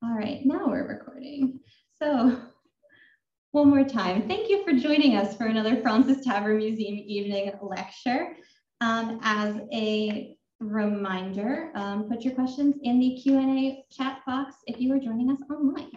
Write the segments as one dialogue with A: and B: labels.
A: All right, now we're recording. So one more time, thank you for joining us for another Fraunces Tavern Museum evening lecture. Um, as a reminder, um, put your questions in the Q&A chat box if you are joining us online.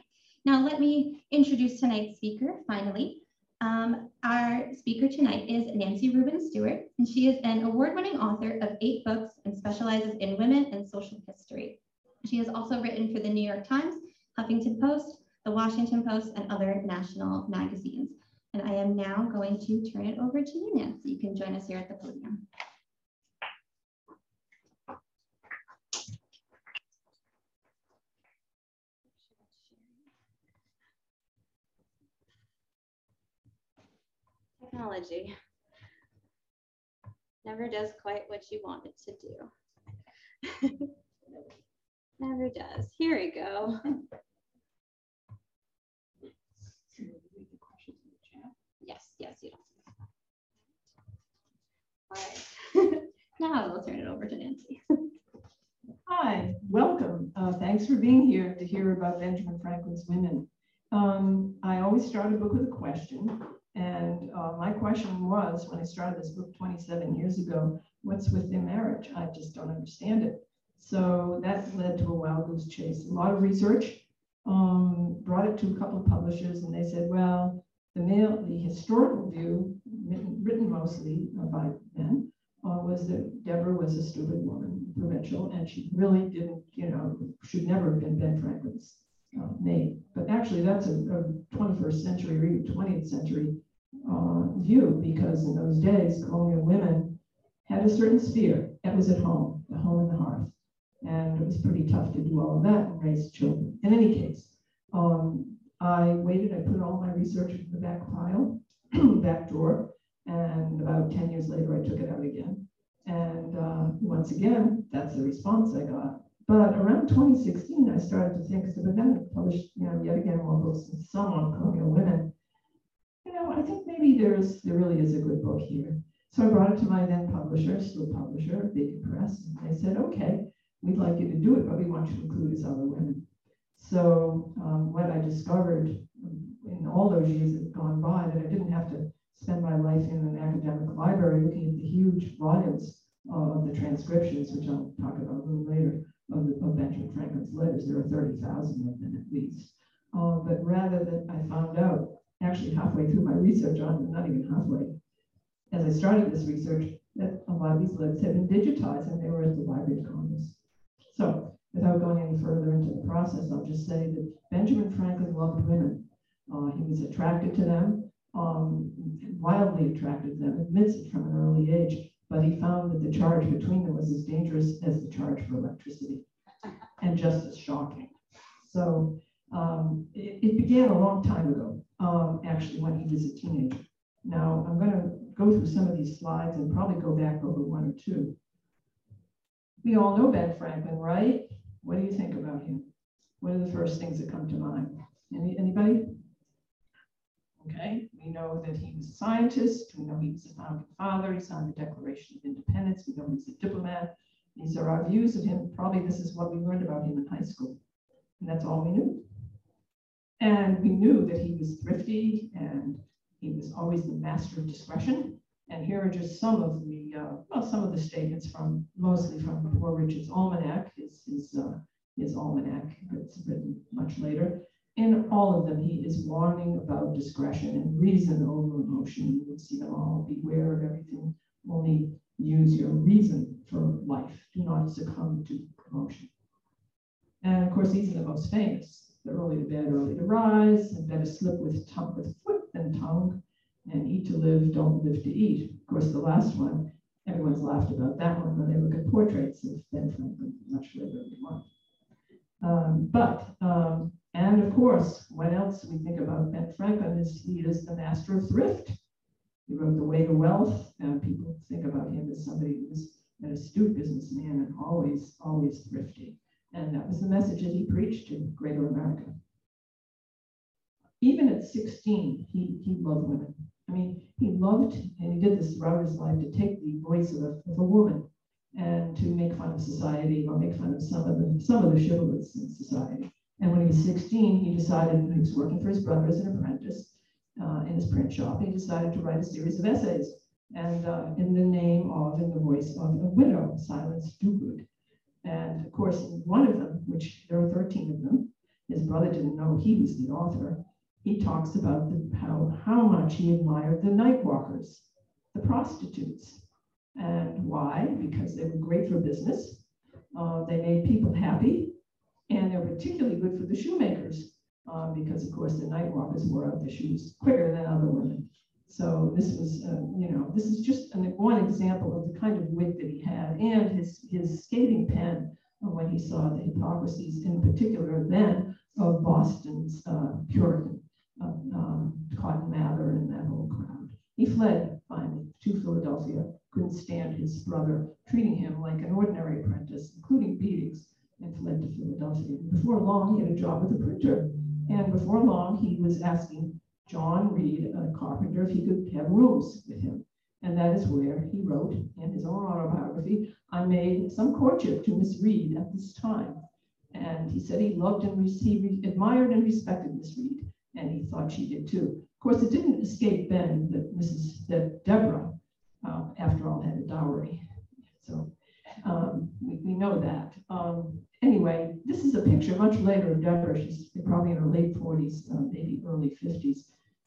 A: Now let me introduce tonight's speaker, finally. Um, our speaker tonight is Nancy Rubin Stuart, and she is an award-winning author of eight books and specializes in women and social history. She has also written for the New York Times, Huffington Post, the Washington Post, and other national magazines. And I am now going to turn it over to you, Nancy. You can join us here at the podium. Technology never does quite what you want it to do. Never does. Here we go. Yes, yes, you don't. All right. now I will turn it over to Nancy.
B: Hi, welcome. Uh, thanks for being here to hear about Benjamin Franklin's women. Um, I always start a book with a question. And uh, my question was, when I started this book 27 years ago, what's with their marriage? I just don't understand it. So that led to a wild goose chase. A lot of research, um, brought it to a couple of publishers, and they said, well, the male, the historical view, written, mostly by men, uh, was that Deborah was a stupid woman, provincial, and she really didn't, you know, should never have been Ben Franklin's uh, maid. But actually, that's a, a 21st century or even 20th century uh, view, because in those days, colonial women had a certain sphere. That was at home, the home and the hearth and it was pretty tough to do all of that and raise children. In any case, um, I waited, I put all my research in the back pile, back drawer, and about 10 years later, I took it out again. And uh, once again, that's the response I got. But around 2016, I started to think, so then I published, you know, yet again more books and some on colonial women. You know, I think maybe there's there really is a good book here. So I brought it to my then publisher, still publisher, Beacon Press, and they said, okay, we'd like you to do it, but we want you to include as other women. So um, what I discovered in all those years that have gone by, that I didn't have to spend my life in an academic library looking at the huge volumes of the transcriptions, which I'll talk about a little later, of, the, of Benjamin Franklin's letters. There are 30,000 of them at least. Uh, but rather that I found out, actually halfway through my research on, not even halfway, as I started this research, that a lot of these letters had been digitized and they were at the Library of Congress. Without going any further into the process, I'll just say that Benjamin Franklin loved women. Uh, he was attracted to them, um, wildly attracted to them, admits it from an early age, but he found that the charge between them was as dangerous as the charge for electricity and just as shocking. So um, it, it, began a long time ago, um, actually, when he was a teenager. Now, I'm going to go through some of these slides and probably go back over one or two. We all know Ben Franklin, right? What do you think about him? What are the first things that come to mind? Any, anybody? Okay, we know that he was a scientist. We know he was a founding father. He signed the Declaration of Independence. We know he was a diplomat. These are our views of him. Probably this is what we learned about him in high school. And that's all we knew. And we knew that he was thrifty and he was always the master of discretion. And here are just some of the, uh, well, some of the statements from, mostly from Poor Richard's Almanac, his, his, uh, his almanac that's written much later. In all of them, he is warning about discretion and reason over emotion. You will see them all. Beware of everything. Only use your reason for life. Do not succumb to emotion. And of course, these are the most famous. The early to bed, early to rise, and better slip with tongue with foot than tongue and eat to live, don't live to eat. Of course, the last one, everyone's laughed about that one when they look at portraits of Ben Franklin much later in life. Um, but, um, and of course, what else we think about Ben Franklin is he is the master of thrift. He wrote The Way to Wealth, and people think about him as somebody who was an astute businessman and always, always thrifty. And that was the message that he preached to greater America. Even at 16, he, he loved women. I mean, he loved, and he did this throughout his life, to take the voice of a, of a woman and to make fun of society or make fun of some of the some of the chivalrous in society. And when he was 16, he decided he was working for his brother as an apprentice uh, in his print shop. He decided to write a series of essays, and uh, in the name of, in the voice of a widow, Silence Dogood. And of course, one of them, which there are 13 of them, his brother didn't know he was the author. He talks about the, how, how much he admired the night walkers, the prostitutes. And why? Because they were great for business. Uh, they made people happy. And they're particularly good for the shoemakers uh, because, of course, the night walkers wore out the shoes quicker than other women. So this was, uh, you know, this is just an, one example of the kind of wit that he had and his, his scathing pen when he saw the hypocrisies, in particular then, of Boston's uh, Puritan, uh, um, Cotton Mather and that whole crowd. He fled finally to Philadelphia, couldn't stand his brother treating him like an ordinary apprentice, including beatings, and fled to Philadelphia. Before long, he had a job with a printer. And before long, he was asking John Read, a carpenter, if he could have rooms with him. And that is where he wrote in his own autobiography, I made some courtship to Miss Read at this time. And he said he loved and he admired and respected Miss Read, and he thought she did too. Of course, it didn't escape Ben that Mrs. that Deborah, uh, after all, had a dowry. So um, we, we, know that. Um, anyway, this is a picture much later of Deborah. She's probably in her late 40s, uh, maybe early 50s.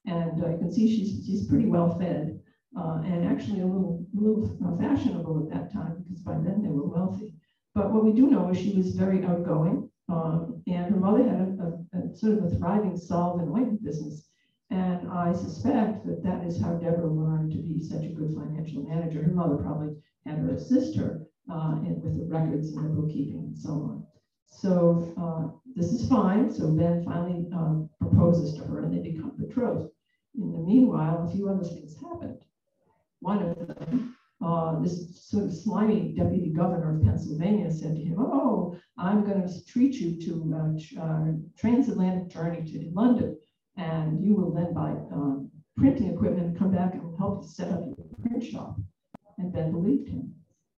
B: And uh, you can see she's, she's pretty well fed uh, and actually a little, little uh, fashionable at that time because by then they were wealthy. But what we do know is she was very outgoing, um, and her mother had a, a, a, sort of a thriving salve and ointment business. And I suspect that that is how Deborah learned to be such a good financial manager. Her mother probably had her assist her uh, with the records and the bookkeeping and so on. So uh, this is fine. So Ben finally uh, proposes to her and they become betrothed. In the meanwhile, a few other things happened. One of them, uh, this sort of slimy deputy governor of Pennsylvania said to him, Oh, I'm going to treat you to a uh, transatlantic journey to London, and you will then buy um, printing equipment and come back and help set up your print shop. And Ben believed him.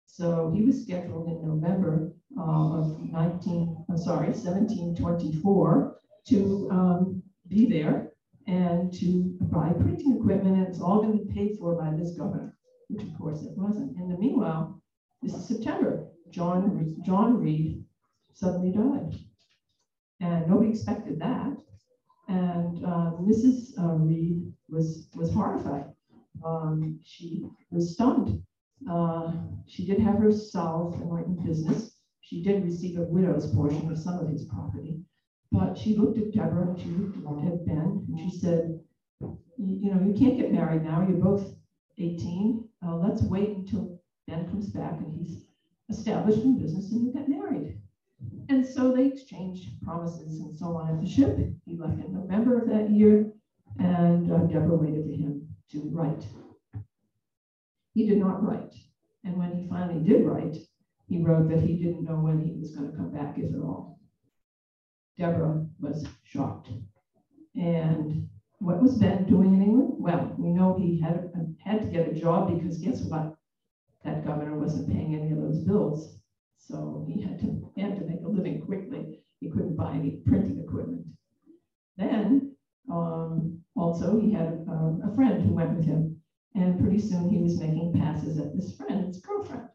B: So he was scheduled in November uh, of 19, I'm sorry, 1724 to um, be there and to buy printing equipment, and it's all going to be paid for by this governor, which of course it wasn't. In the meanwhile, this is September. John John Read suddenly died, and nobody expected that. And uh, Mrs. Uh, Read was was horrified. Um, she was stunned. Uh, she did have her went in business. She did receive a widow's portion of some of his property, but she looked at Deborah she looked at Ben and she said, you know, you can't get married now. You're both 18. Uh, let's wait until Ben comes back and he's established in business and you get married. And so they exchanged promises and so on at the ship. He left in November of that year, and uh, Deborah waited for him to write. He did not write. And when he finally did write, he wrote that he didn't know when he was going to come back, if at all. Deborah was shocked. And what was Ben doing in England? Well, we know he had, had to get a job because guess what? That governor wasn't paying any of those bills. So he had to, he had to make a living quickly. He couldn't buy any printing equipment. Then, um, also, he had a, a friend who went with him. And pretty soon he was making passes at this friend's girlfriend.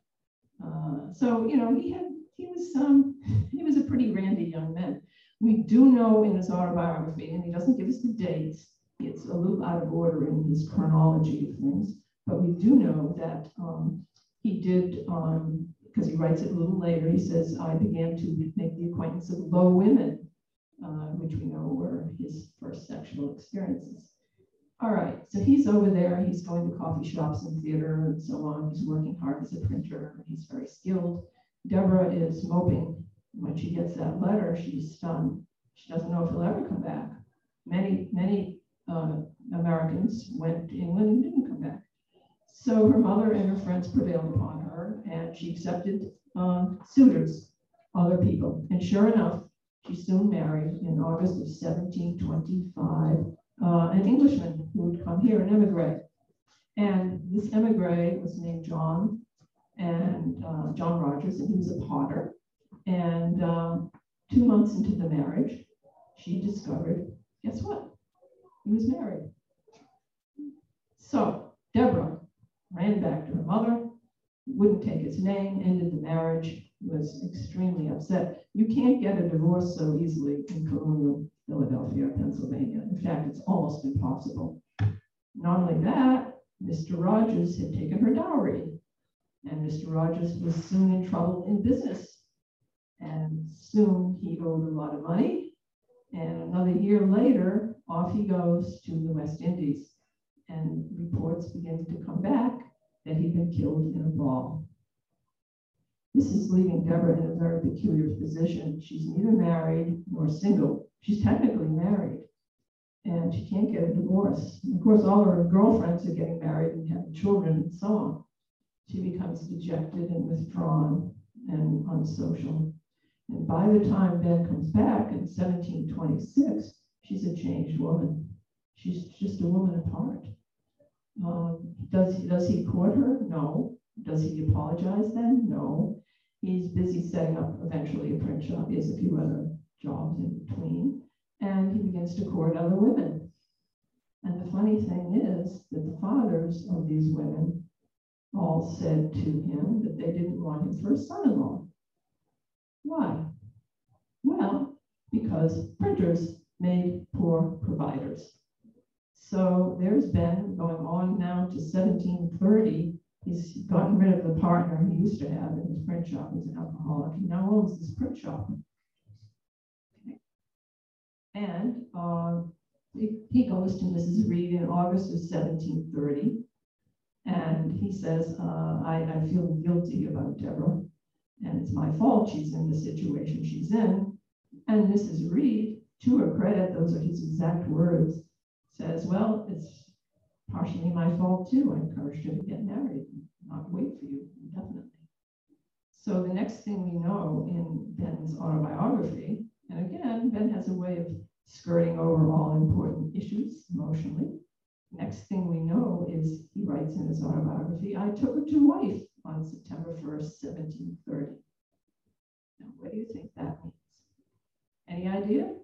B: Uh, so, you know, he had, he was, um, he was a pretty randy young man. We do know in his autobiography, and he doesn't give us the dates, it's a little out of order in his chronology of things, but we do know that um, he did, because he writes it a little later, he says, I began to make the acquaintance of low women, uh, which we know were his first sexual experiences. All right, so he's over there, he's going to coffee shops and theater and so on. He's working hard as a printer, he's very skilled. Deborah is moping when she gets that letter, she's stunned. She doesn't know if he'll ever come back. Many, many uh, Americans went to England and didn't come back. So her mother and her friends prevailed upon her, and she accepted uh, suitors, other people. And sure enough, she soon married in August of 1725 uh, an Englishman who would come here and emigrate. And this emigre was named John, and uh, John Rogers, and he was a potter. And um, two months into the marriage, she discovered, guess what? He was married. So Deborah ran back to her mother, wouldn't take his name, ended the marriage, was extremely upset. You can't get a divorce so easily in colonial Philadelphia, Pennsylvania. In fact, it's almost impossible. Not only that, Mr. Rogers had taken her dowry, and Mr. Rogers was soon in trouble in business. And soon he owed a lot of money. And another year later, off he goes to the West Indies. And reports begin to come back that he'd been killed in a brawl. This is leaving Deborah in a very peculiar position. She's neither married nor single. She's technically married, and she can't get a divorce. Of course, all her girlfriends are getting married and having children and so on. She becomes dejected and withdrawn and unsocial. And by the time Ben comes back in 1726, she's a changed woman. She's just a woman apart. Um, does, he, does he court her? No. Does he apologize then? No. He's busy setting up eventually a print shop. He has a few other jobs in between. And he begins to court other women. And the funny thing is that the fathers of these women all said to him that they didn't want him for a son in law. Why? Well, because printers made poor providers. So there's Ben going on now to 1730 He's gotten rid of the partner he used to have in his print shop. He's an alcoholic. He now owns this print shop. And uh, he, he, goes to Mrs. Read in August of 1730. And he says, uh, I, I feel guilty about Deborah. And it's my fault she's in the situation she's in. And Mrs. Read, to her credit, those are his exact words, says, Well, it's partially my fault too. I encouraged her to get married, not wait for you, definitely. So the next thing we know in Ben's autobiography, and again, Ben has a way of skirting over all important issues emotionally. Next thing we know is he writes in his autobiography, I took her to wife on September 1st, 1730. Now, what do you think that means? Any idea?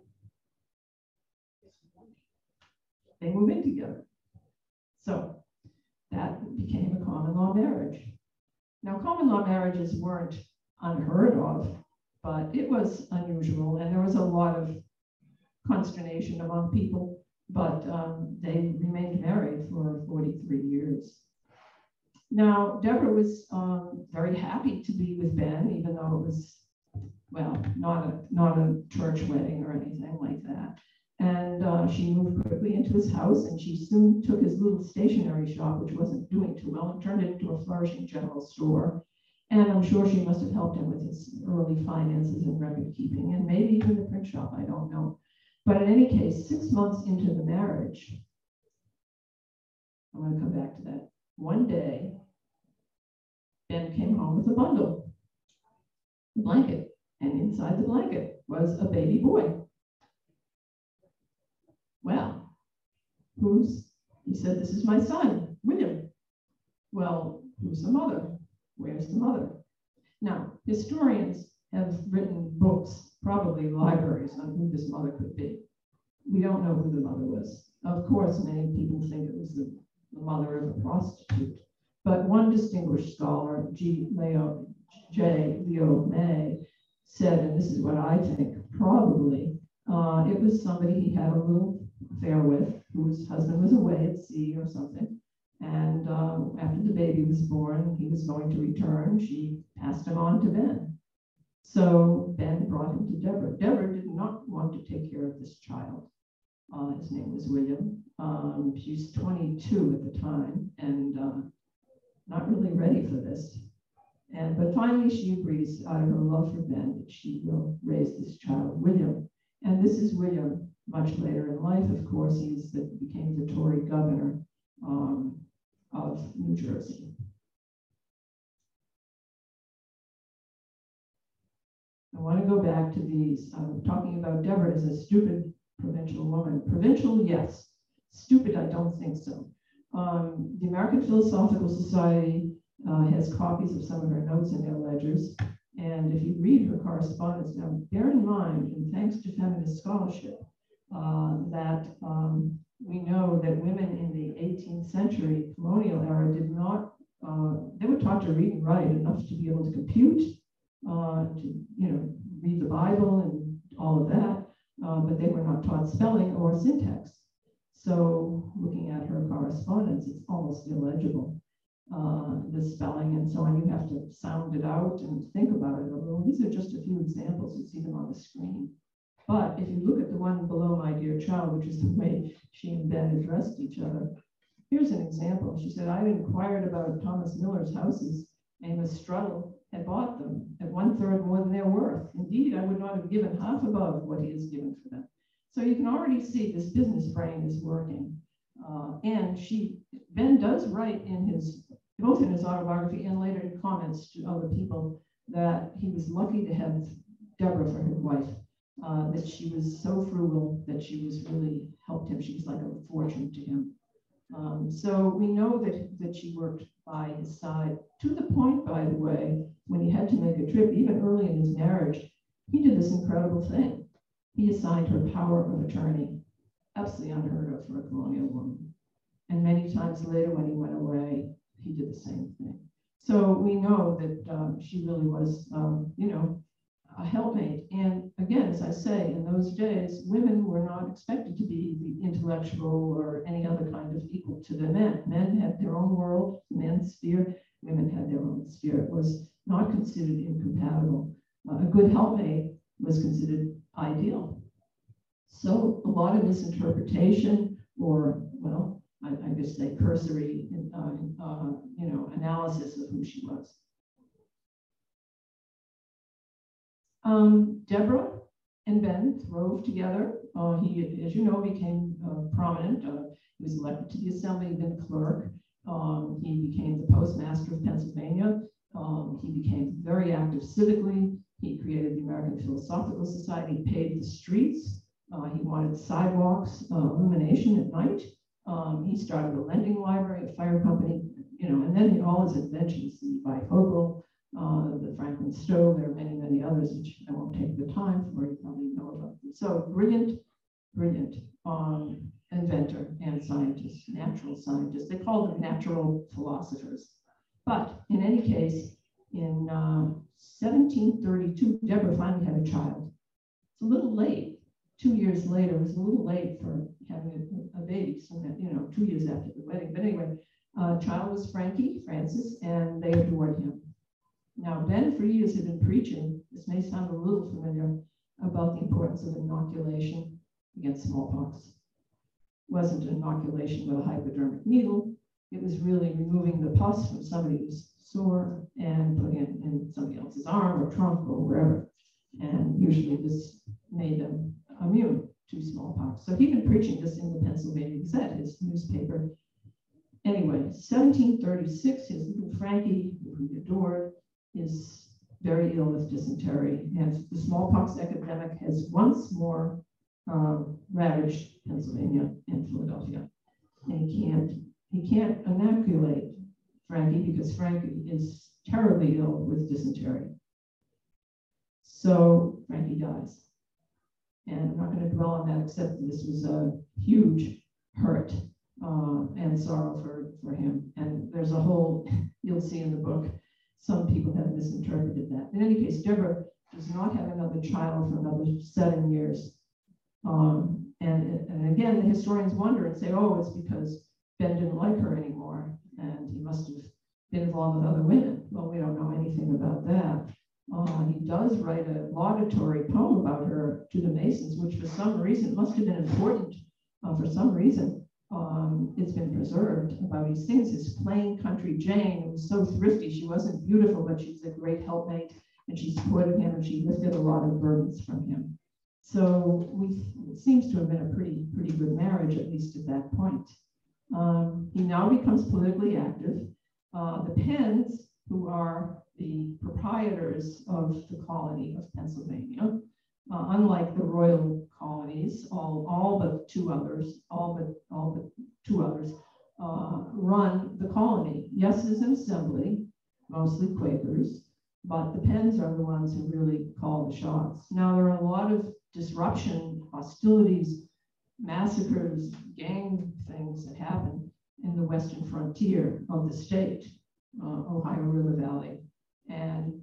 B: They move in together. So that became a common law marriage. Now, common law marriages weren't unheard of, but it was unusual, and there was a lot of consternation among people, but um, they remained married for 43 years. Now, Deborah was um, very happy to be with Ben, even though it was, well, not a, not a church wedding or anything like that. And uh, she moved quickly into his house and she soon took his little stationery shop, which wasn't doing too well, and turned it into a flourishing general store. And I'm sure she must have helped him with his early finances and record keeping, and maybe even the print shop, I don't know. But in any case, six months into the marriage, I'm going to come back to that. One day, Ben came home with a bundle, a blanket, and inside the blanket was a baby boy. Well, who's, he said, this is my son, William. Well, who's the mother? Where's the mother? Now, historians have written books, probably libraries, on who this mother could be. We don't know who the mother was. Of course, many people think it was the, the mother of a prostitute. But one distinguished scholar, G. Leo, J. Leo May, said, and this is what I think, probably uh, it was somebody he had a little affair with, whose husband was away at sea or something. And um, after the baby was born, he was going to return. She passed him on to Ben. So Ben brought him to Deborah. Deborah did not want to take care of this child. Uh, his name was William. Um, she's 22 at the time and uh, not really ready for this. And but finally, she agrees out of her love for Ben that she will raise this child, William. And this is William much later in life, of course, he's the, became the Tory governor um, of New Jersey. I want to go back to these. I'm talking about Deborah as a stupid provincial woman. Provincial, yes. Stupid, I don't think so. Um, the American Philosophical Society uh, has copies of some of her notes in their ledgers. And if you read her correspondence, now bear in mind, and thanks to feminist scholarship uh, that um, we know that women in the 18th century colonial era did not, uh, they were taught to read and write enough to be able to compute, uh, to, you know, read the Bible and all of that, uh, but they were not taught spelling or syntax. So looking at her correspondence, it's almost illegible. Uh, the spelling and so on, you have to sound it out and think about it a little. These are just a few examples. You see them on the screen. But if you look at the one below my dear child, which is the way she and Ben addressed each other, here's an example. She said, I inquired about Thomas Miller's houses. Amos Strettell had bought them at one third more than their worth. Indeed, I would not have given half above what he has given for them. So you can already see this business brain is working. Uh, and she, Ben does write in his, both in his autobiography and later in comments to other people, that he was lucky to have Deborah for his wife, uh, that she was so frugal that she was really helped him. She was like a fortune to him. Um, so we know that, that she worked by his side to the point, by the way, when he had to make a trip, even early in his marriage, he did this incredible thing. He assigned her power of attorney, absolutely unheard of for a colonial woman. And many times later, when he went away, he did the same thing. So we know that um, she really was, um, you know, a helpmate. And again, as I say, in those days, women were not expected to be the intellectual or any other kind of equal to the men. Men had their own world, men's sphere, women had their own sphere. It was not considered incompatible. Uh, a good helpmate was considered ideal. So a lot of misinterpretation or, well, I, I guess say cursory, uh, uh, you know, analysis of who she was. Um, Deborah and Ben throve together. Uh, he, as you know, became uh, prominent. Uh, he was elected to the assembly, then clerk. Um, he became the postmaster of Pennsylvania. Um, he became very active civically. He created the American Philosophical Society, paved the streets. Uh, he wanted sidewalks, uh, illumination at night. Um, he started a lending library, a fire company, you know, and then all his inventions, the bifocal, uh, the Franklin stove, there are many, many others, which I won't take the time for, you probably know about them. So brilliant, brilliant um, inventor and scientist, natural scientist. They called them natural philosophers. But in any case, in uh, 1732, Deborah finally had a child. It's a little late. Two years later, it was a little late for having a, a baby, so that, you know, two years after the wedding. But anyway, uh, child was Frankie Francis, and they adored him. Now, Ben for years had been preaching, this may sound a little familiar, about the importance of inoculation against smallpox. It wasn't inoculation with a hypodermic needle. It was really removing the pus from somebody who's sore and putting it in somebody else's arm or trunk or wherever. And usually this made them immune to smallpox. So he'd been preaching this in the Pennsylvania Gazette, his newspaper. Anyway, 1736, his little Frankie, who he adored, is very ill with dysentery. And the smallpox epidemic has once more um, ravaged Pennsylvania and Philadelphia. And he can't, he can't inoculate Frankie because Frankie is terribly ill with dysentery. So Frankie dies. And I'm not going to dwell on that except that this was a huge hurt uh, and sorrow for, for him. And there's a whole, you'll see in the book, some people have misinterpreted that. In any case, Deborah does not have another child for another seven years. Um, and, and again, the historians wonder and say, oh, it's because Ben didn't like her anymore and he must have been involved with other women. Well, we don't know anything about that. Uh, he does write a laudatory poem about her to the Masons, which for some reason must have been important. Uh, for some reason, it's been preserved about he things his plain country Jane, who was so thrifty. She wasn't beautiful, but she was a great helpmate, and she supported him, and she lifted a lot of burdens from him. So we, it seems to have been a pretty, pretty good marriage, at least at that point. Um, he now becomes politically active. Uh, the Penns, who are the proprietors of the colony of Pennsylvania, uh, unlike the royal colonies, all, all but two others, all but all but two others, uh, run the colony. Yes, there's an assembly, mostly Quakers, but the Penns are the ones who really call the shots. Now there are a lot of disruption hostilities, massacres, gang things that happen in the western frontier of the state, uh, Ohio River Valley. And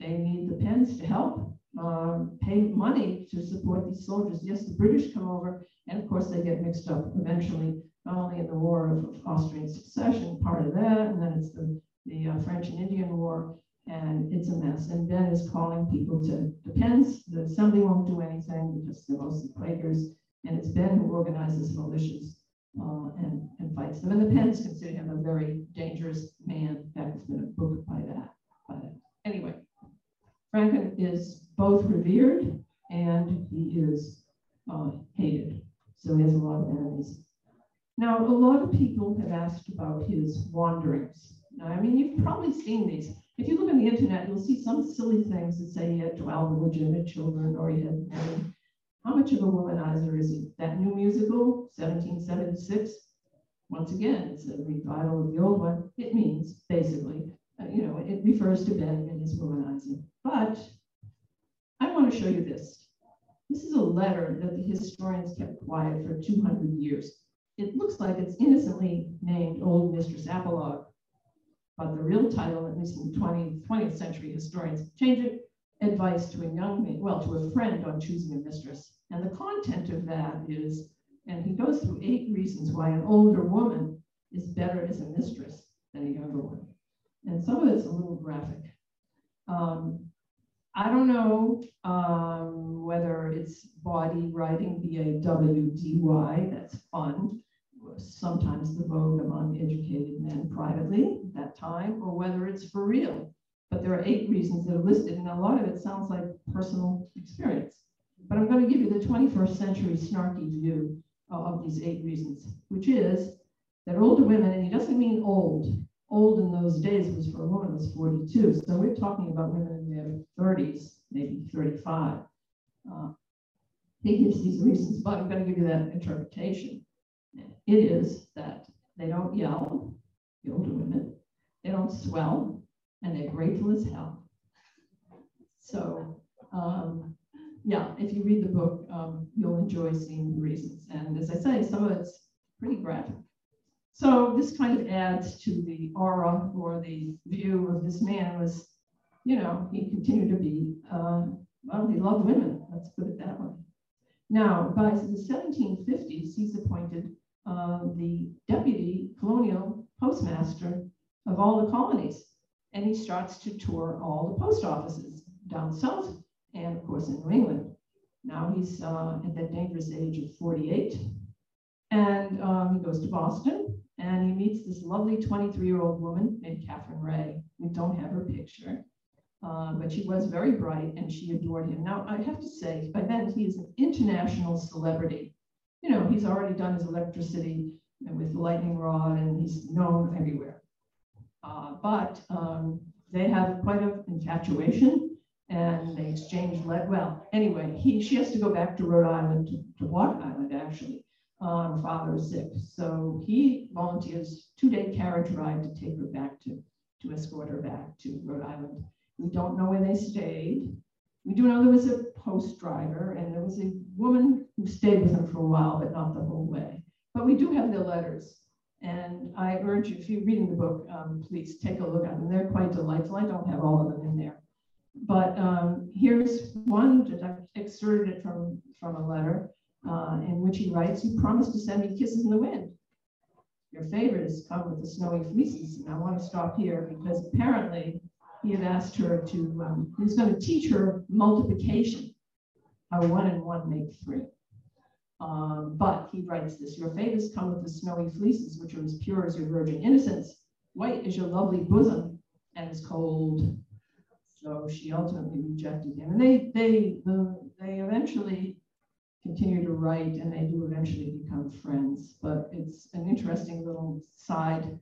B: they need the Penns to help um, pay money to support these soldiers. Yes, the British come over, and of course they get mixed up eventually, not only in the War of Austrian Succession, part of that, and then it's the, the uh, French and Indian War, and it's a mess. And Ben is calling people to the Penns. The assembly won't do anything because they're mostly Quakers, and it's Ben who organizes militias uh, and, and fights them. And the Penns consider him a very dangerous man. It's been a book by that. But anyway, Franklin is both revered and he is uh, hated. So he has a lot of enemies. Now, a lot of people have asked about his wanderings. Now, I mean, you've probably seen these. If you look on the internet, you'll see some silly things that say he had 12 illegitimate children or he had. How much of a womanizer is he? That new musical, 1776, once again, it's a revival of the old one. It means basically, uh, you know, it refers to Ben and his womanizing. But I want to show you this. This is a letter that the historians kept quiet for 200 years. It looks like it's innocently named Old Mistress Apologue, but the real title, at least in 20th, 20th century historians, change it advice to a young man, well, to a friend on choosing a mistress. And the content of that is, and he goes through eight reasons why an older woman is better as a mistress than a younger one. And some of it's a little graphic. Um, I don't know um, whether it's bawdy writing, B-A-W-D-Y, that's fun, sometimes the vogue among educated men privately at that time, or whether it's for real. But there are eight reasons that are listed, and a lot of it sounds like personal experience. But I'm going to give you the 21st century snarky view of these eight reasons, which is that older women, and he doesn't mean old, old in those days was for a woman was 42. So we're talking about women their 30s, maybe 35. Uh, he gives these reasons, but I'm going to give you that interpretation. It is that they don't yell, the older women, they don't swell, and they're grateful as hell. So, um, yeah, if you read the book, um, you'll enjoy seeing the reasons. And as I say, some of it's pretty graphic. So this kind of adds to the aura or the view of this man was, you know, he continued to be, uh, well, he loved women, let's put it that way. Now, by the 1750s, he's appointed uh, the deputy colonial postmaster of all the colonies. And he starts to tour all the post offices down south and, of course, in New England. Now he's uh, at that dangerous age of 48. And um, he goes to Boston and he meets this lovely 23 year old woman named Catherine Ray. We don't have her picture, uh, but she was very bright and she adored him. Now, I have to say, by then he is an international celebrity. You know, he's already done his electricity with the lightning rod and he's known everywhere. Uh, but um, they have quite an infatuation and they exchange lead. Well, anyway, he, she has to go back to Rhode Island, to, to Block Island actually, uh, her father is sick. So he volunteers two-day carriage ride to take her back to, to escort her back to Rhode Island. We don't know where they stayed. We do know there was a post driver and there was a woman who stayed with them for a while, but not the whole way. But we do have their letters. And I urge you, if you're reading the book, um, please take a look at them. They're quite delightful. I don't have all of them in there. But um, here's one that I excerpted it from, from a letter uh, in which he writes, You promised to send me kisses in the wind. Your favorite has come with the snowy fleeces. And I want to stop here because apparently he had asked her to, um, he was going to teach her multiplication, how one and one make three. Um, but he writes this Your favors come with the snowy fleeces, which are as pure as your virgin innocence, white as your lovely bosom, and as cold. So she ultimately rejected him. And they, they, the, they eventually continue to write and they do eventually become friends. But it's an interesting little side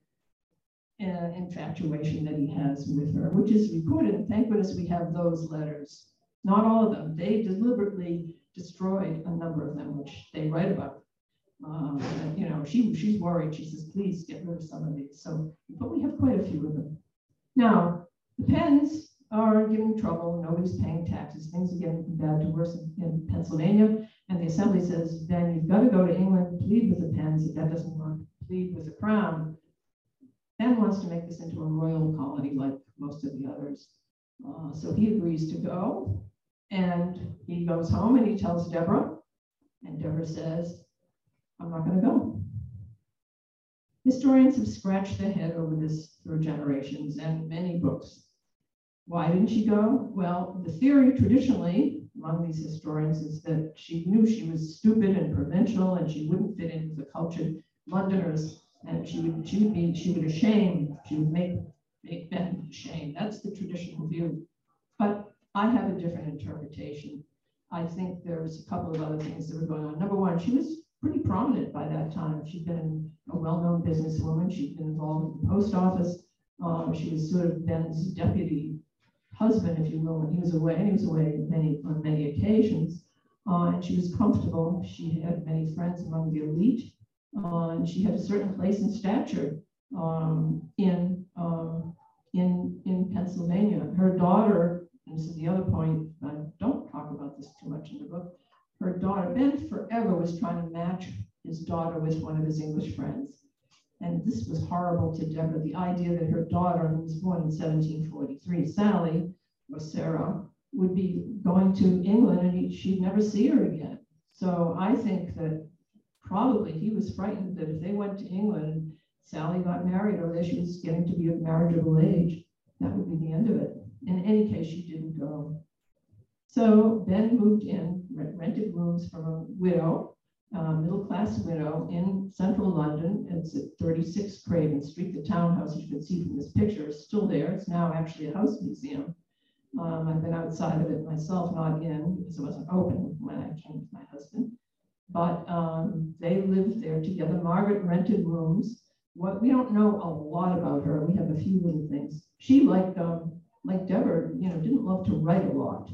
B: uh, infatuation that he has with her, which is recorded. Thank goodness we have those letters. Not all of them. They deliberately destroyed a number of them, which they write about. Um, and, you know, she she's worried. She says, "Please get rid of some of these." So, but we have quite a few of them. Now, the Penns are giving trouble. Nobody's paying taxes. Things are getting from bad to worse in, in Pennsylvania. And the assembly says, Ben, you've got to go to England, plead with the Penns. If that doesn't work, plead with the crown. Ben wants to make this into a royal colony like most of the others. Uh, so he agrees to go. And he goes home and he tells Deborah. And Deborah says, I'm not going to go. Historians have scratched their head over this for generations and many books. Why didn't she go? Well, the theory traditionally among these historians is that she knew she was stupid and provincial and she wouldn't fit into the cultured Londoners and she would she would be she would shame she would make make Ben ashamed. That's the traditional view. But I have a different interpretation. I think there's a couple of other things that were going on. Number one, she was pretty prominent by that time. She'd been a well-known businesswoman. She'd been involved in the post office. Um, she was sort of Ben's deputy husband, if you will, when he was away. And he was away many on many occasions. Uh, and she was comfortable. She had many friends among the elite. Uh, and she had a certain place and stature um, in, um, in, in Pennsylvania. Her daughter, and this is the other point, I don't talk about this too much in the book, her daughter, Ben forever was trying to match his daughter with one of his English friends. And this was horrible to Deborah, the idea that her daughter, who was born in 1743, Sally, or Sarah, would be going to England and she'd never see her again. So I think that probably he was frightened that if they went to England, Sally got married or that she was getting to be of marriageable age, that would be the end of it. In any case, she didn't go. So Ben moved in, rented rooms from a widow, middle class widow in central London. It's at 36 Craven Street. The townhouse, you can see from this picture, is still there. It's now actually a house museum. Um, I've been outside of it myself, not in, because it wasn't open when I came with my husband. But um, they lived there together. Margaret rented rooms. What we don't know a lot about her. We have a few little things. She, like um, like Deborah, you know, didn't love to write a lot.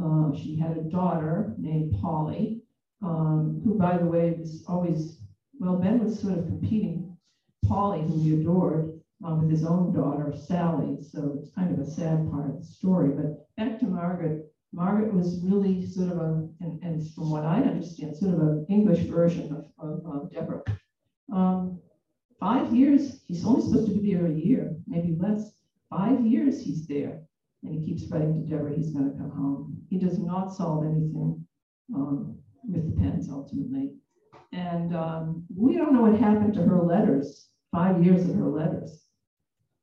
B: Uh, she had a daughter named Polly, um, who, by the way, was always, well, Ben was sort of competing Polly, who he adored, um, with his own daughter, Sally. So it's kind of a sad part of the story. But back to Margaret. Margaret was really sort of a, and, and from what I understand, sort of an English version of, of, of Deborah. Um, five years, he's only supposed to be there a year, maybe less. Five years he's there. And he keeps writing to Deborah, he's going to come home. He does not solve anything um, with the Penns ultimately. And um, we don't know what happened to her letters, five years of her letters.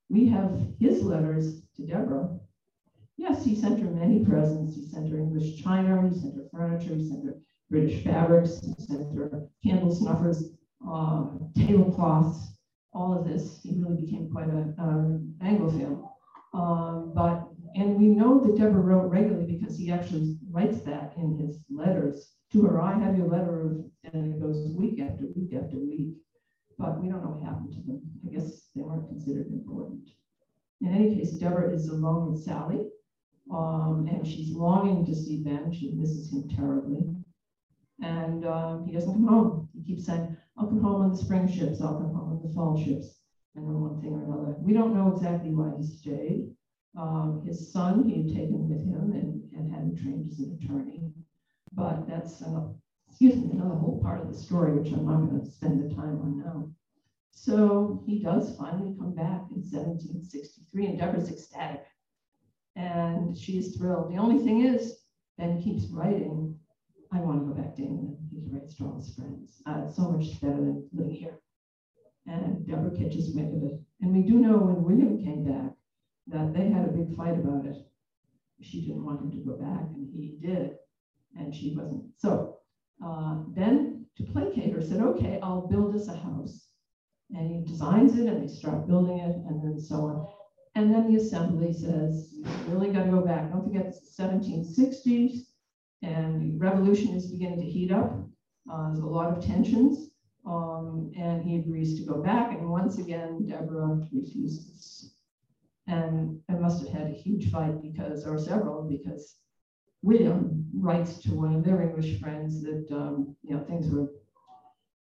B: We have his letters to Deborah. Yes, he sent her many presents. He sent her English china, he sent her furniture, he sent her British fabrics, he sent her candle snuffers, uh, tablecloths, all of this. He really became quite an Anglophile. Um, but and we know that Deborah wrote regularly because he actually writes that in his letters to her. I have your letter, and it goes week after week after week. But we don't know what happened to them. I guess they weren't considered important. In any case, Deborah is alone with Sally, um, and she's longing to see Ben. She misses him terribly. And um, he doesn't come home. He keeps saying, I'll come home on the spring ships, I'll come home on the fall ships, and then one thing or another. We don't know exactly why he stayed. Um, his son he had taken with him and, and had him trained as an attorney. But that's another, excuse me, another whole part of the story, which I'm not going to spend the time on now. So he does finally come back in 1763, and Deborah's ecstatic. And she's thrilled. The only thing is, Ben keeps writing, I want to go back to England. He writes to all his friends. Uh, so much better than living here. And Deborah catches wind of it. And we do know when William came back, that they had a big fight about it. She didn't want him to go back, and he did, and she wasn't. So uh, Ben, to placate her, said, "Okay, I'll build us a house." And he designs it, and they start building it, and then so on. And then the assembly says, "You really got to go back. Don't forget the 1760s, and the revolution is beginning to heat up. Uh, there's a lot of tensions." Um, and he agrees to go back. And once again, Deborah refuses. And I must have had a huge fight because, or several, because William writes to one of their English friends that, um, you know, things were,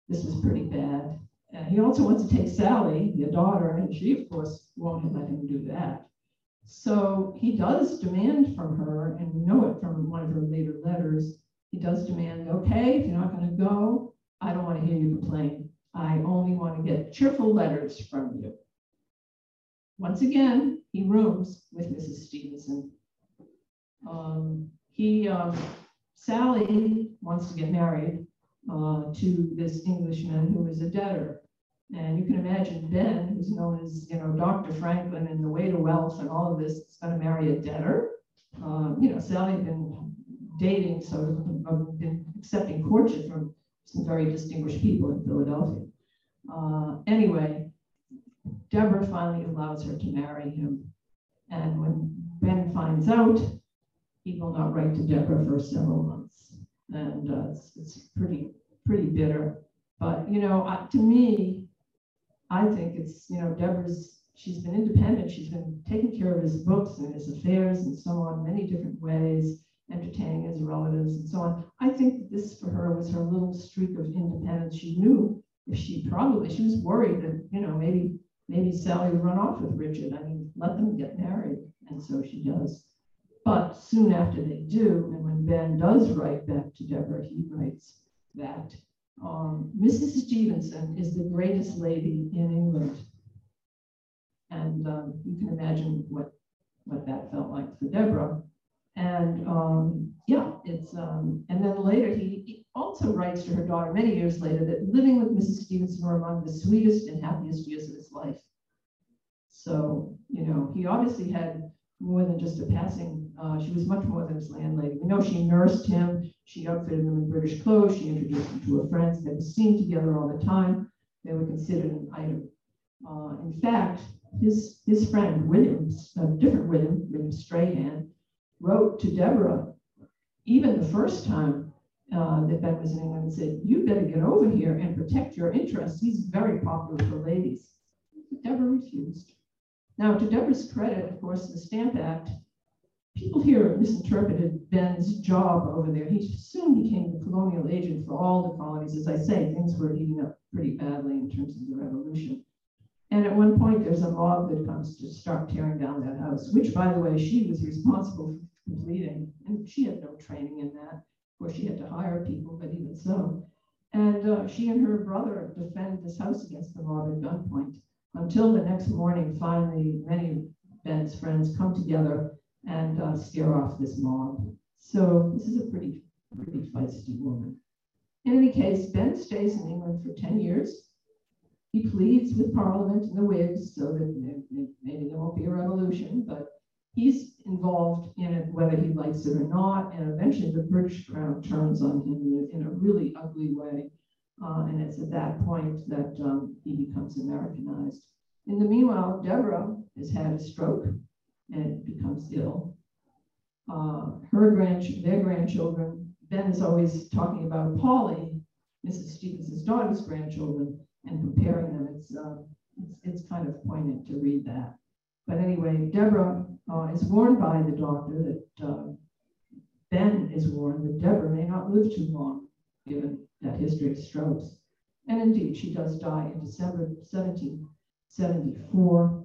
B: this was pretty bad. And he also wants to take Sally, the daughter, and she, of course, won't let him do that. So he does demand from her, and we know it from one of her later letters, he does demand, okay, if you're not going to go, I don't want to hear you complain. I only want to get cheerful letters from you. Once again, he rooms with Mrs. Stevenson. Um, he, um, Sally wants to get married uh, to this Englishman who is a debtor. And you can imagine Ben, who's known as, you know, Dr. Franklin and the way to wealth and all of this, is going to marry a debtor. Uh, you know, Sally had been dating, so been accepting courtship from some very distinguished people in Philadelphia. Uh, anyway, Deborah finally allows her to marry him. And when Ben finds out, he will not write to Deborah for several months. And uh, it's, it's pretty, pretty bitter. But, you know, uh, to me, I think it's, you know, Deborah's, she's been independent. She's been taking care of his books and his affairs and so on, many different ways, entertaining his relatives and so on. I think this for her was her little streak of independence. She knew if she probably, she was worried that, you know, maybe, maybe Sally would run off with Richard. I mean, let them get married. And so she does. But soon after they do, and when Ben does write back to Deborah, he writes that um, Mrs. Stevenson is the greatest lady in England. And um, you can imagine what, what that felt like for Deborah. And um, yeah, it's, um, and then later he, he, also writes to her daughter many years later that living with Mrs. Stevenson were among the sweetest and happiest years of his life. So, you know, he obviously had more than just a passing, uh, she was much more than his landlady. We know she nursed him, she outfitted them in British clothes, she introduced them to her friends, they were seen together all the time, they were considered an item. Uh, in fact, his, his friend Williams, a different William, William Strahan, wrote to Deborah, even the first time uh, that Ben was in England, and said, You better get over here and protect your interests. He's very popular for ladies. But Deborah refused. Now, to Deborah's credit, of course, the Stamp Act, people here misinterpreted Ben's job over there. He soon became the colonial agent for all the colonies. As I say, things were heating up pretty badly in terms of the revolution. And at one point, there's a mob that comes to start tearing down that house, which, by the way, she was responsible for completing. And she had no training in that. Of course, she had to hire people, but even so. And uh, she and her brother defend this house against the mob at gunpoint until the next morning, finally, many of Ben's friends come together and uh, scare off this mob. So this is a pretty, pretty feisty woman. In any case, Ben stays in England for 10 years. He pleads with Parliament and the Whigs so that maybe there won't be a revolution, but he's involved in it whether he likes it or not. And eventually the British crown turns on him in a really ugly way. Uh, and it's at that point that um, he becomes Americanized. In the meanwhile, Deborah has had a stroke and becomes ill. Uh, her grand, their grandchildren, Ben is always talking about Polly, Mrs. Stevenson's daughter's grandchildren, and comparing them. It's, uh, it's, it's kind of poignant to read that. But anyway, Deborah uh, is warned by the doctor that uh, Ben is warned that Deborah may not live too long, given that history of strokes. And indeed, she does die in December 1774.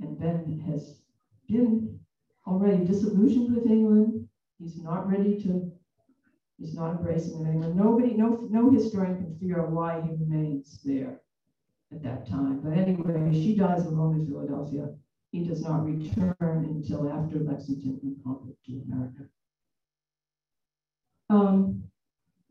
B: And Ben has already disillusioned with England. He's not ready to, he's not embracing England. Nobody, no, no historian can figure out why he remains there at that time. But anyway, she dies alone in Philadelphia. He does not return until after Lexington and Concord to America. Um,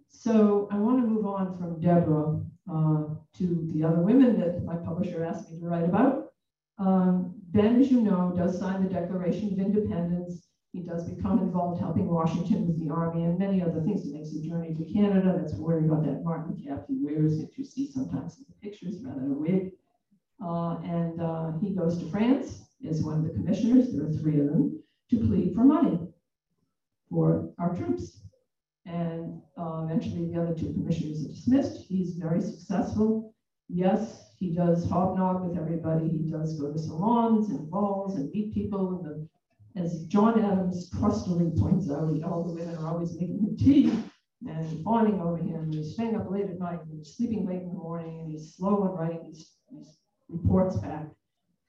B: so I want to move on from Deborah uh, to the other women that my publisher asked me to write about. Um, ben, as you know, does sign the Declaration of Independence. He does become involved helping Washington with the army and many other things. He makes a journey to Canada. That's where he got that marten cap he wears, that you see sometimes in the pictures, rather than a wig. Uh, and uh, he goes to France as one of the commissioners, there are three of them, to plead for money for our troops. And uh, eventually the other two commissioners are dismissed. He's very successful. Yes, he does hobnob with everybody. He does go to salons and balls and meet people. And the, as John Adams crustily points out, all the women are always making him tea and fawning over him. He's staying up late at night he's sleeping late in the morning and he's slow in writing these, these reports back.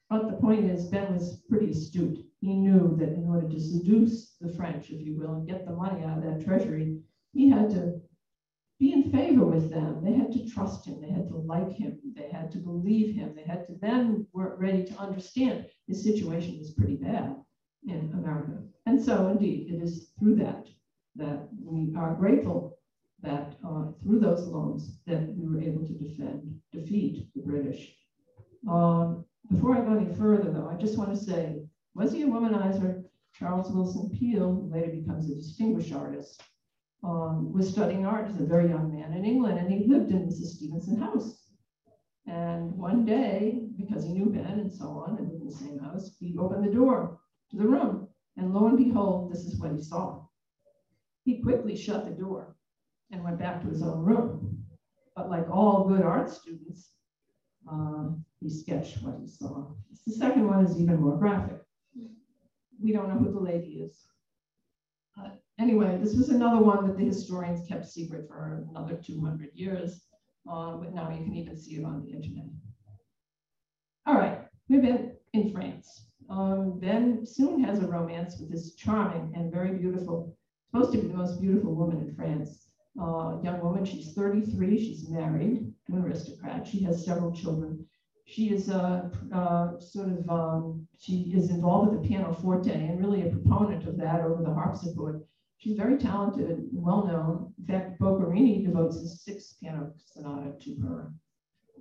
B: But the point is, Ben was pretty astute. He knew that in order to seduce the French, if you will, and get the money out of that treasury, he had to favor with them. They had to trust him. They had to like him. They had to believe him. They had to then were ready to understand his situation was pretty bad in America. And so, indeed, it is through that that we are grateful that uh, through those loans that we were able to defend, defeat the British. Um, before I go any further, though, I just want to say, was he a womanizer? Charles Willson Peale, later becomes a distinguished artist, um, was studying art as a very young man in England, and he lived in Mrs. Stevenson house. And one day, because he knew Ben and so on, and lived in the same house, he opened the door to the room, and lo and behold, this is what he saw. He quickly shut the door and went back to his own room. But like all good art students, uh, he sketched what he saw. The second one is even more graphic. We don't know who the lady is. Anyway, this was another one that the historians kept secret for another 200 years, uh, but now you can even see it on the internet. All right, we've been in France. Um, ben soon has a romance with this charming and very beautiful, supposed to be the most beautiful woman in France. Uh, young woman, she's 33, she's married to an aristocrat. She has several children. She is a uh, sort of, um, she is involved with the pianoforte and really a proponent of that over the harpsichord. She's very talented and well known. In fact, Boccherini devotes his sixth piano sonata to her.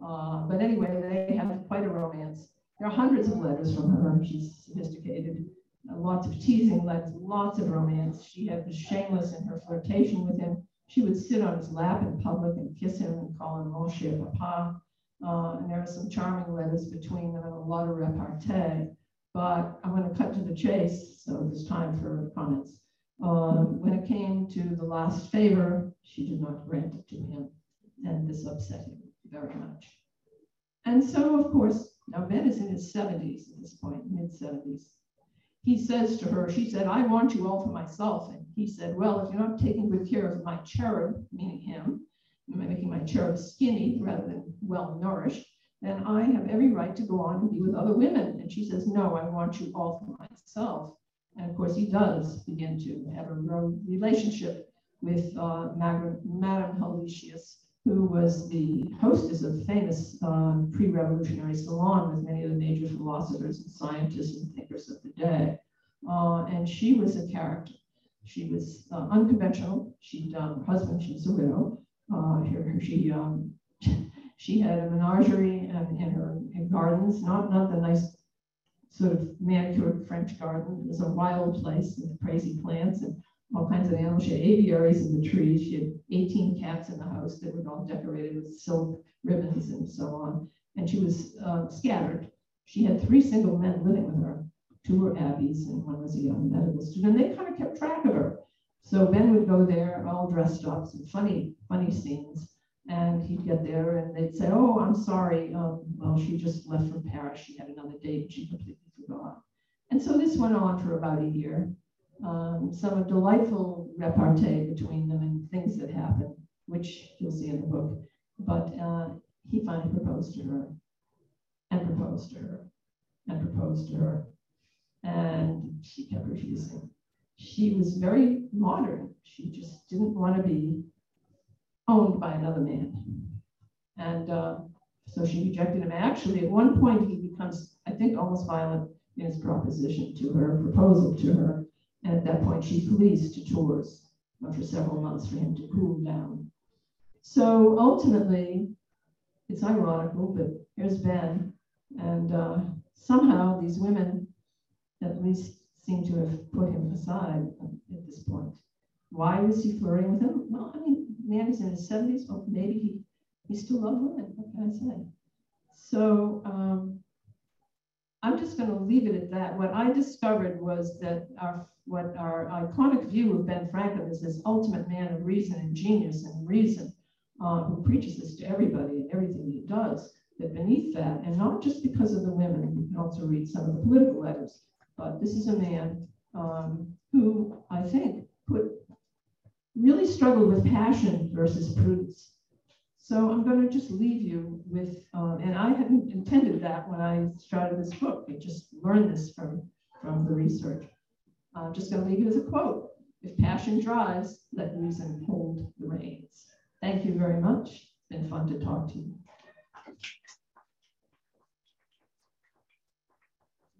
B: Uh, but anyway, they have quite a romance. There are hundreds of letters from her. She's sophisticated. Uh, lots of teasing letters, lots of romance. She had was shameless in her flirtation with him. She would sit on his lap in public and kiss him and call him Mon cher papa. Uh, and there are some charming letters between them and a lot of repartee. But I'm going to cut to the chase, so there's time for comments. Uh, when it came to the last favor, she did not grant it to him, and this upset him very much. And so, of course, now Ben is in his 70s at this point, mid 70s. He says to her, she said, I want you all for myself. And he said, Well, if you're not taking good care of my cherub, meaning him, making my cherub skinny rather than well nourished, then I have every right to go on and be with other women. And she says, No, I want you all for myself. And of course, he does begin to have a relationship with uh, Madame Helvetius, who was the hostess of the famous uh, pre-revolutionary salon with many of the major philosophers and scientists and thinkers of the day. Uh, and she was a character. She was uh, unconventional. She'd um, her husband, she was a widow. Uh, here, she um, she had a menagerie in, in her gardens, not not the nice sort of manicured French garden. It was a wild place with crazy plants and all kinds of animals. She had aviaries in the trees. She had 18 cats in the house that were all decorated with silk ribbons and so on. And she was uh, scattered. She had three single men living with her. Two were abbés and one was a young medical student. And they kind of kept track of her. So Ben would go there all dressed up, some funny, funny scenes. And he'd get there and they'd say, Oh, I'm sorry. Um, well, she just left from Paris. She had another date. She completely forgot. And so this went on for about a year. Um, some delightful repartee between them and things that happened, which you'll see in the book. But uh, he finally proposed to her and proposed to her and proposed to her. And she kept refusing. She was very modern. She just didn't want to be owned by another man. And uh, so she rejected him. Actually, at one point, he becomes, I think, almost violent in his proposition to her, proposal to her. And at that point, she flees to Tours for several months for him to cool down. So ultimately, it's ironical, but here's Ben. And uh, somehow these women at least seem to have put him aside at this point. Why was he flirting with him? Well, I mean, man is in his 70s. Well, maybe he, he still loved women. What can I say? So um, I'm just going to leave it at that. What I discovered was that our what our iconic view of Ben Franklin is this ultimate man of reason and genius and reason, uh, who preaches this to everybody and everything he does. That beneath that, and not just because of the women, you can also read some of the political letters, but this is a man um, who I think put really struggled with passion versus prudence. So I'm going to just leave you with, uh, and I hadn't intended that when I started this book. I just learned this from, from the research. I'm just going to leave you with a quote. If passion drives, let reason hold the reins. Thank you very much. It's been fun to talk to you.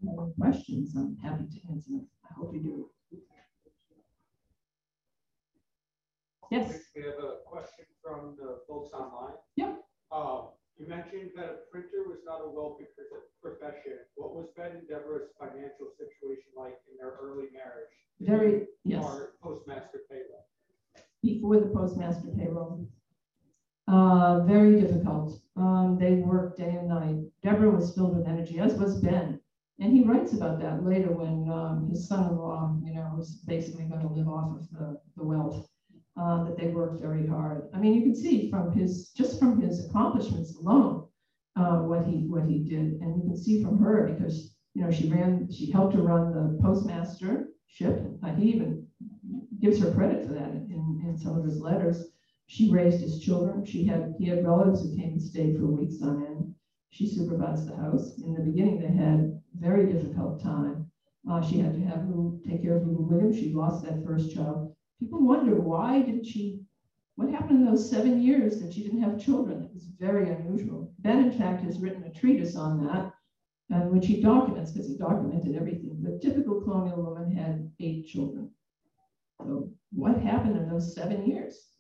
B: Any questions, I'm happy to answer. I hope you do. Yes.
C: We have a question from the folks online.
B: Yep.
C: Uh, you mentioned that a printer was not a wealthy profession. What was Ben and Deborah's financial situation like in their early marriage?
B: Very, yes.
C: Postmaster payroll?
B: Before the postmaster payroll. Uh, very difficult. Um, they worked day and night. Deborah was filled with energy, as was Ben. And he writes about that later when um, his son-in-law, you know, was basically going to live off of the, the wealth, uh, that they worked very hard. I mean, you can see from his, just from his accomplishments alone, uh, what he what he did. And you can see from her because, you know, she ran, she helped to run the postmaster ship. Uh, he even gives her credit for that in, in some of his letters. She raised his children. She had, he had relatives who came and stayed for weeks on end. She supervised the house. In the beginning, they had very difficult time. Uh, she had to have Lou take care of Lou Williams. She lost that first child. People wonder why did she, what happened in those seven years that she didn't have children? It was very unusual. Ben, in fact, has written a treatise on that, and which he documents because he documented everything. The typical colonial woman had eight children. So what happened in those seven years?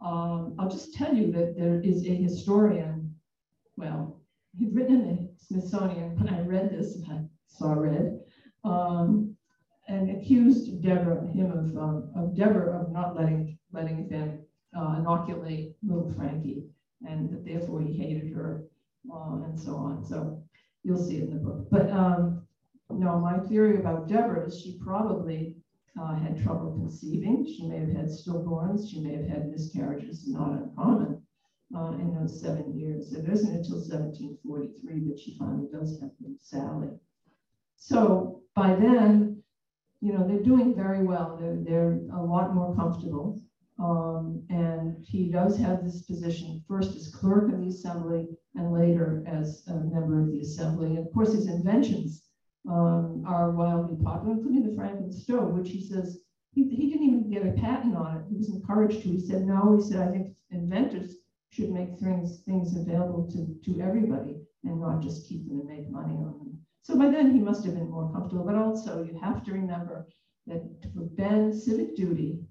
B: Um, I'll just tell you that there is a historian, well, he's written in the Smithsonian, when I read this, I saw red, um, and accused Deborah, him of, um, of Deborah of not letting, letting them uh, inoculate little Frankie, and that therefore he hated her, uh, and so on. So you'll see it in the book. But um, no, my theory about Deborah is she probably uh, had trouble conceiving. She may have had stillborns. She may have had miscarriages, not uncommon uh, in those seven years. It isn't until 1743 that she finally does have Sally. So by then, you know, they're doing very well. They're, they're a lot more comfortable. Um, and he does have this position first as clerk of the assembly and later as a member of the assembly. And of course, his inventions um, are wildly popular, including the Franklin stove, which he says he, he didn't even get a patent on it. He was encouraged to. He said, no, he said, I think inventors should make things, things available to, to everybody and not just keep them and make money on them. So by then he must have been more comfortable, but also you have to remember that for Ben, civic duty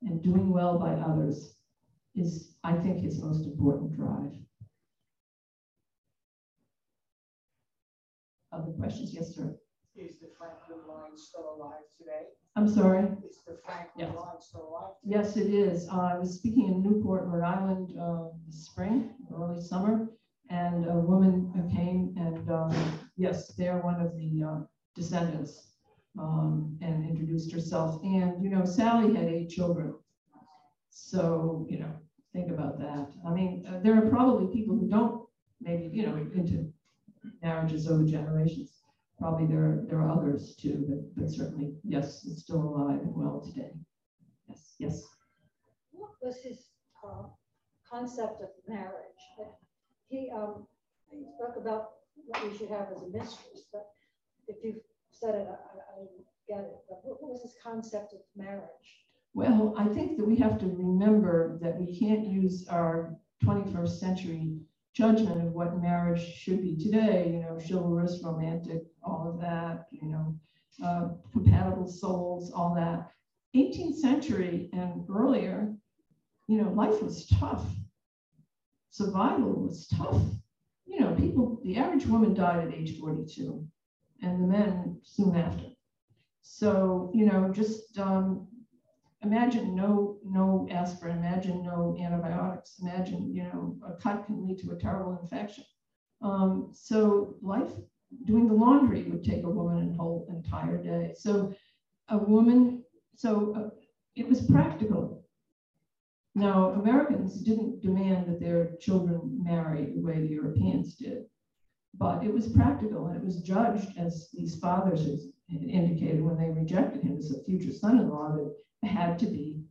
B: and doing well by others is, I think, his most important drive. Other questions? Yes, sir.
D: Is the Franklin line still alive today?
B: I'm sorry?
D: Is the Franklin
B: Yes.
D: line still alive?
B: Yes, it is. Uh, I was speaking in Newport, Rhode Island, uh, this spring, early summer, and a woman came and, um, yes, they're one of the uh, descendants um, and introduced herself. And, you know, Sally had eight children. So, you know, think about that. I mean, uh, there are probably people who don't maybe, you know, into marriages over generations. Probably there, there are others too, but, but certainly, yes, it's still alive and well today. Yes, yes.
E: What was his uh, concept of marriage? He, um, he spoke about what we should have as a mistress, but if you said it, I, I get it. But what was his concept of marriage?
B: Well, I think that we have to remember that we can't use our 21st century judgment of what marriage should be today, you know, chivalrous, romantic, all of that, you know, uh, compatible souls, all that. 18th century and earlier, you know, life was tough. Survival was tough. You know, people, the average woman died at age 42 and the men soon after. So, you know, just um, imagine no no aspirin, imagine no antibiotics, imagine you know a cut can lead to a terrible infection. Um, so life doing the laundry would take a woman a whole entire day. So a woman, so uh, it was practical. Now Americans didn't demand that their children marry the way the Europeans did, but it was practical and it was judged as these fathers indicated when they rejected him as a future son-in-law that it had to be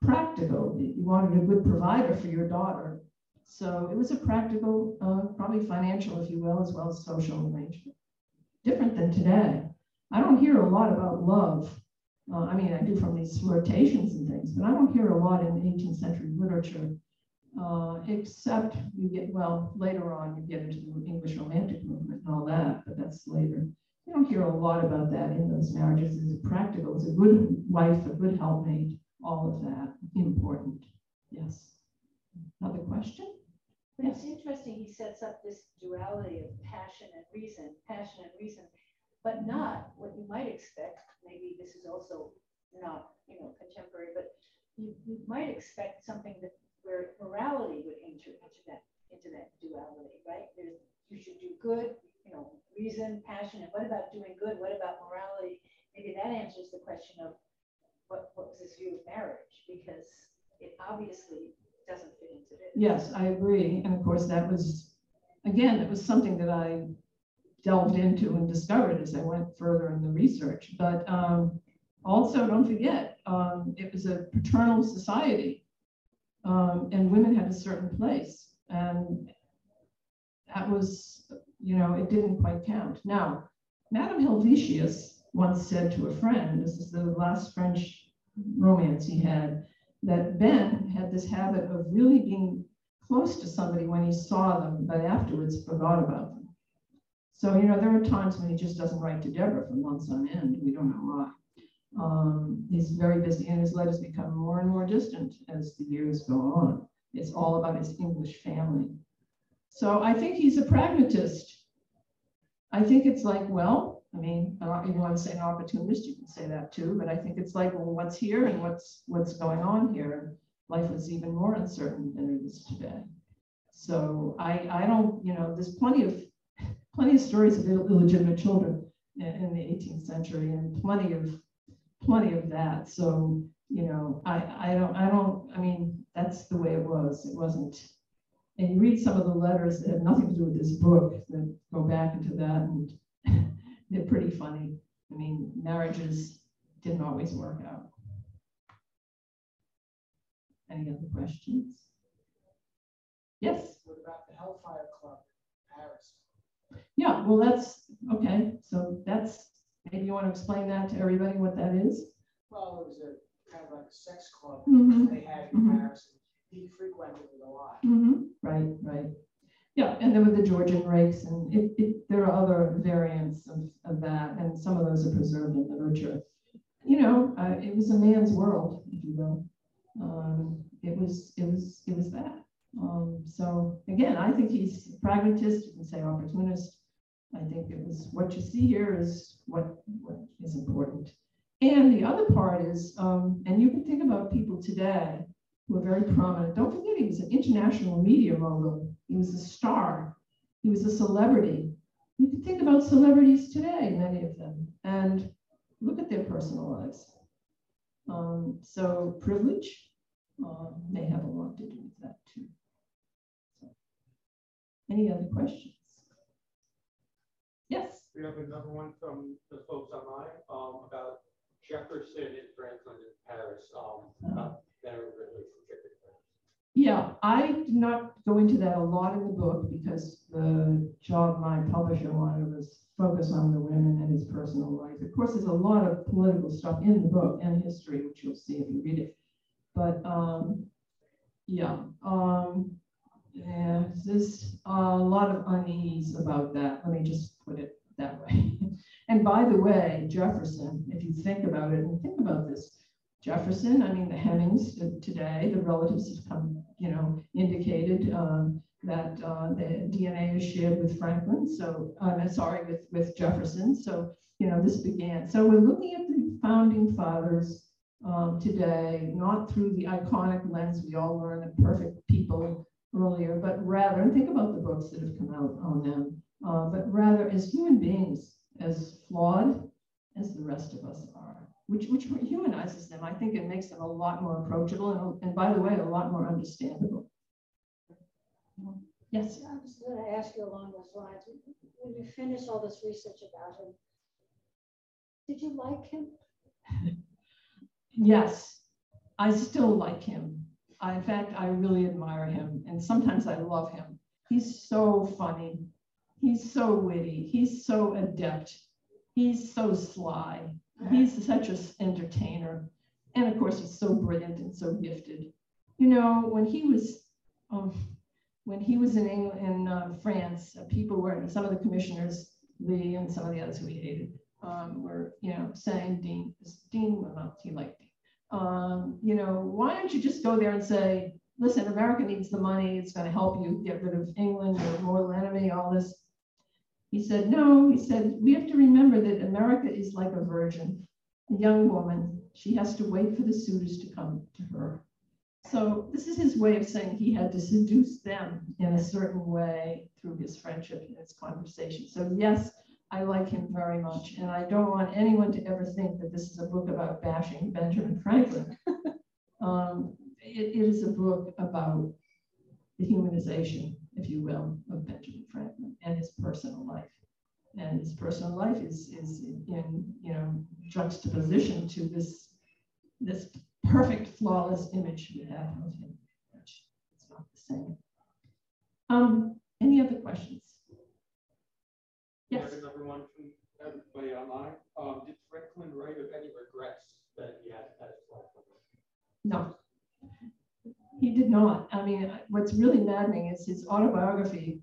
B: practical. You wanted a good provider for your daughter. So it was a practical, uh, probably financial, if you will, as well as social arrangement. Different than today. I don't hear a lot about love Uh, I mean, I do from these flirtations and things, but I don't hear a lot in 18th century literature, uh, except you get, well, later on you get into the English Romantic movement and all that, but that's later. You don't hear a lot about that in those marriages. Is it practical? Is a good wife, a good helpmate? All of that important. Yes. Another question?
F: But it's interesting, he sets up this duality of passion and reason, passion and reason, but not what you might expect. Maybe this is also not, you know, contemporary, but you, you might expect something that where morality would enter into that into that duality, right? There's you should do good, you know, reason, passion, and what about doing good? What about morality? Maybe that answers the question of what what was his view of marriage, because it obviously doesn't fit into this.
B: Yes, I agree. And of course, that was, again, it was something that I delved into and discovered as I went further in the research. But um, also, don't forget, um, it was a paternal society, um, and women had a certain place. And that was, you know, it didn't quite count. Now, Madame Helvetius once said to a friend, this is the last French romance he had, that Ben had this habit of really being close to somebody when he saw them, but afterwards forgot about them. So, you know, there are times when he just doesn't write to Deborah for months on end. We don't know why. Um, he's very busy, and his letters become more and more distant as the years go on. It's all about his English family. So I think he's a pragmatist. I think it's like, well, I mean, you want to say an opportunist, you can say that too, but I think it's like, well, what's here and what's what's going on here? Life is even more uncertain than it is today. So I, I don't, you know, there's plenty of plenty of stories of illegitimate children in, the 18th century and plenty of plenty of that. So, you know, I, I don't, I don't, I mean, that's the way it was. It wasn't, and you read some of the letters that have nothing to do with this book that go back into that and they're pretty funny. I mean, marriages didn't always work out. Any other questions? Yes?
D: What about the Hellfire Club in Paris?
B: Yeah, well, that's okay. So that's maybe you want to explain that to everybody what that is?
D: Well, it was a kind of like a sex club
B: Mhm.
D: they had in
B: Mhm.
D: Paris. and He frequented it a lot.
B: Mm-hmm. Right, right. Yeah, and there were the Georgian rakes, and it, it, there are other variants of, of that, and some of those are preserved in literature. You know, uh, it was a man's world, if you will. Um, it was, it was, it was that. Um, so again, I think he's pragmatist. You can say opportunist. I think it was what you see here is what what is important. And the other part is, um, and you can think about people today who are very prominent. Don't forget, he was an international media mogul. He was a star. He was a celebrity. You can think about celebrities today, many of them, and look at their personal lives. Um, so privilege uh, may have a lot to do with that too. Any other questions? Yes.
C: We have another one from the folks online, um, about Jefferson and Franklin in Paris, um, about their relationship.
B: Yeah, I did not go into that a lot in the book because the job my publisher wanted was focus on the women and his personal life. Of course, there's a lot of political stuff in the book and history, which you'll see if you read it. But um, yeah, um, yeah, there's a lot of unease about that. Let me just put it that way. and by the way, Jefferson, if you think about it and think about this, Jefferson, I mean, the Hemings today, the relatives have come, you know, indicated um, that uh, the DNA is shared with Franklin. So, uh, sorry, with, with Jefferson. So, you know, this began. So we're looking at the founding fathers um, today, not through the iconic lens we all learn of perfect people earlier, but rather, and think about the books that have come out on them, uh, but rather as human beings, as flawed as the rest of us are, which, which humanizes them. I think it makes them a lot more approachable and, and by the way, a lot more understandable. Yes.
E: I was going to ask you along those lines. When you finish all this research about him, did you like him?
B: Yes, I still like him. I, in fact, I really admire him, and sometimes I love him. He's so funny. He's so witty. He's so adept. He's so sly. He's such an entertainer. And of course, he's so brilliant and so gifted. You know, when he was, um, when he was in England, in uh, France, uh, people were, some of the commissioners, Lee and some of the others who he hated, um, were, you know, saying, Deane, Deane, well, he liked Deane. Um, you know, why don't you just go there and say, listen, America needs the money. It's going to help you get rid of England, your mortal enemy, all this. He said, no, he said, we have to remember that America is like a virgin, a young woman. She has to wait for the suitors to come to her. So this is his way of saying he had to seduce them in a certain way through his friendship and his conversation. So yes, I like him very much. And I don't want anyone to ever think that this is a book about bashing Benjamin Franklin. um, it, it is a book about the humanization, if you will, of Benjamin Franklin and his personal life. And his personal life is, is in you know juxtaposition to this, this perfect, flawless image we have of him, which is not the same. Um, any other questions? Yes.
C: From everybody online. Um, did Franklin write of any regrets that he had at his life?
B: No, he did not. I mean, what's really maddening is his autobiography,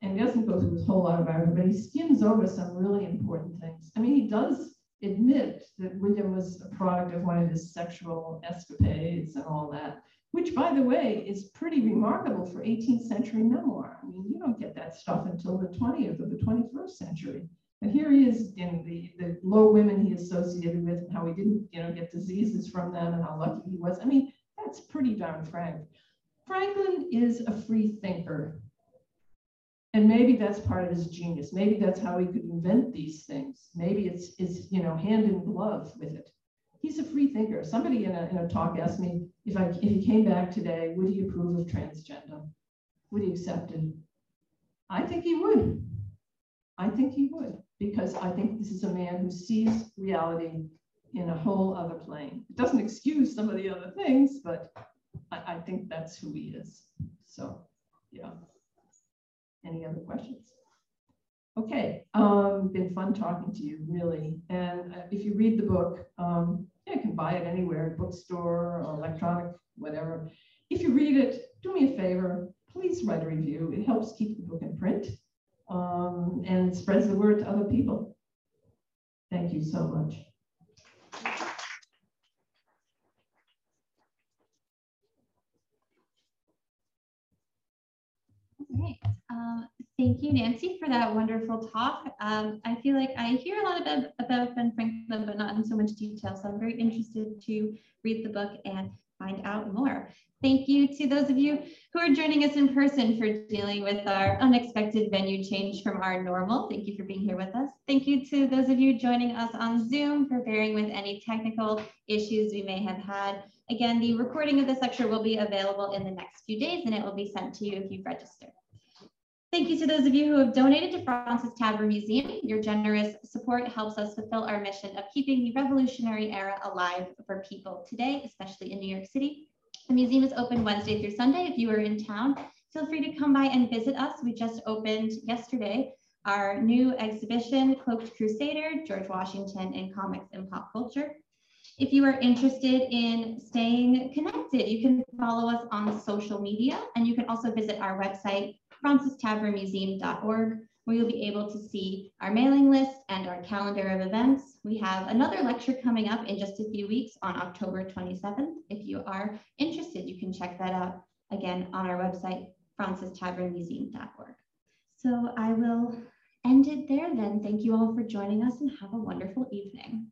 B: and he doesn't go through his whole autobiography, but he skims over some really important things. I mean, he does admit that William was a product of one of his sexual escapades and all that, which, by the way, is pretty remarkable for 18th century memoir. I mean, you don't get that stuff until the 20th or the 21st century. And here he is in the, the low women he associated with and how he didn't, you know, get diseases from them and how lucky he was. I mean, that's pretty darn frank. Franklin is a free thinker. And maybe that's part of his genius. Maybe that's how he could invent these things. Maybe it's, it's you know, hand in glove with it. He's a free thinker. Somebody in a, in a talk asked me if, I, if he came back today, would he approve of transgender? Would he accept it? I think he would. I think he would, because I think this is a man who sees reality in a whole other plane. It doesn't excuse some of the other things, but I, I think that's who he is. So, yeah. Any other questions? Okay, um, been fun talking to you, really. And uh, if you read the book, um, you can buy it anywhere, bookstore, or electronic, whatever. If you read it, do me a favor, please write a review. It helps keep the book in print um, and spreads the word to other people. Thank you so much.
A: Thank you, Nancy, for that wonderful talk. Um, I feel like I hear a lot about, about Ben Franklin, but not in so much detail. So I'm very interested to read the book and find out more. Thank you to those of you who are joining us in person for dealing with our unexpected venue change from our normal. Thank you for being here with us. Thank you to those of you joining us on Zoom for bearing with any technical issues we may have had. Again, the recording of this lecture will be available in the next few days and it will be sent to you if you've registered. Thank you to those of you who have donated to Fraunces Tavern Museum. Your generous support helps us fulfill our mission of keeping the revolutionary era alive for people today, especially in New York City. The museum is open Wednesday through Sunday. If you are in town, feel free to come by and visit us. We just opened yesterday our new exhibition, Cloaked Crusader, George Washington in Comics and Pop Culture. If you are interested in staying connected, you can follow us on social media and you can also visit our website, frauncestavernmuseum.org, where you'll be able to see our mailing list and our calendar of events. We have another lecture coming up in just a few weeks on October 27th. If you are interested, you can check that out again on our website, frauncestavernmuseum.org. So I will end it there then. Thank you all for joining us and have a wonderful evening.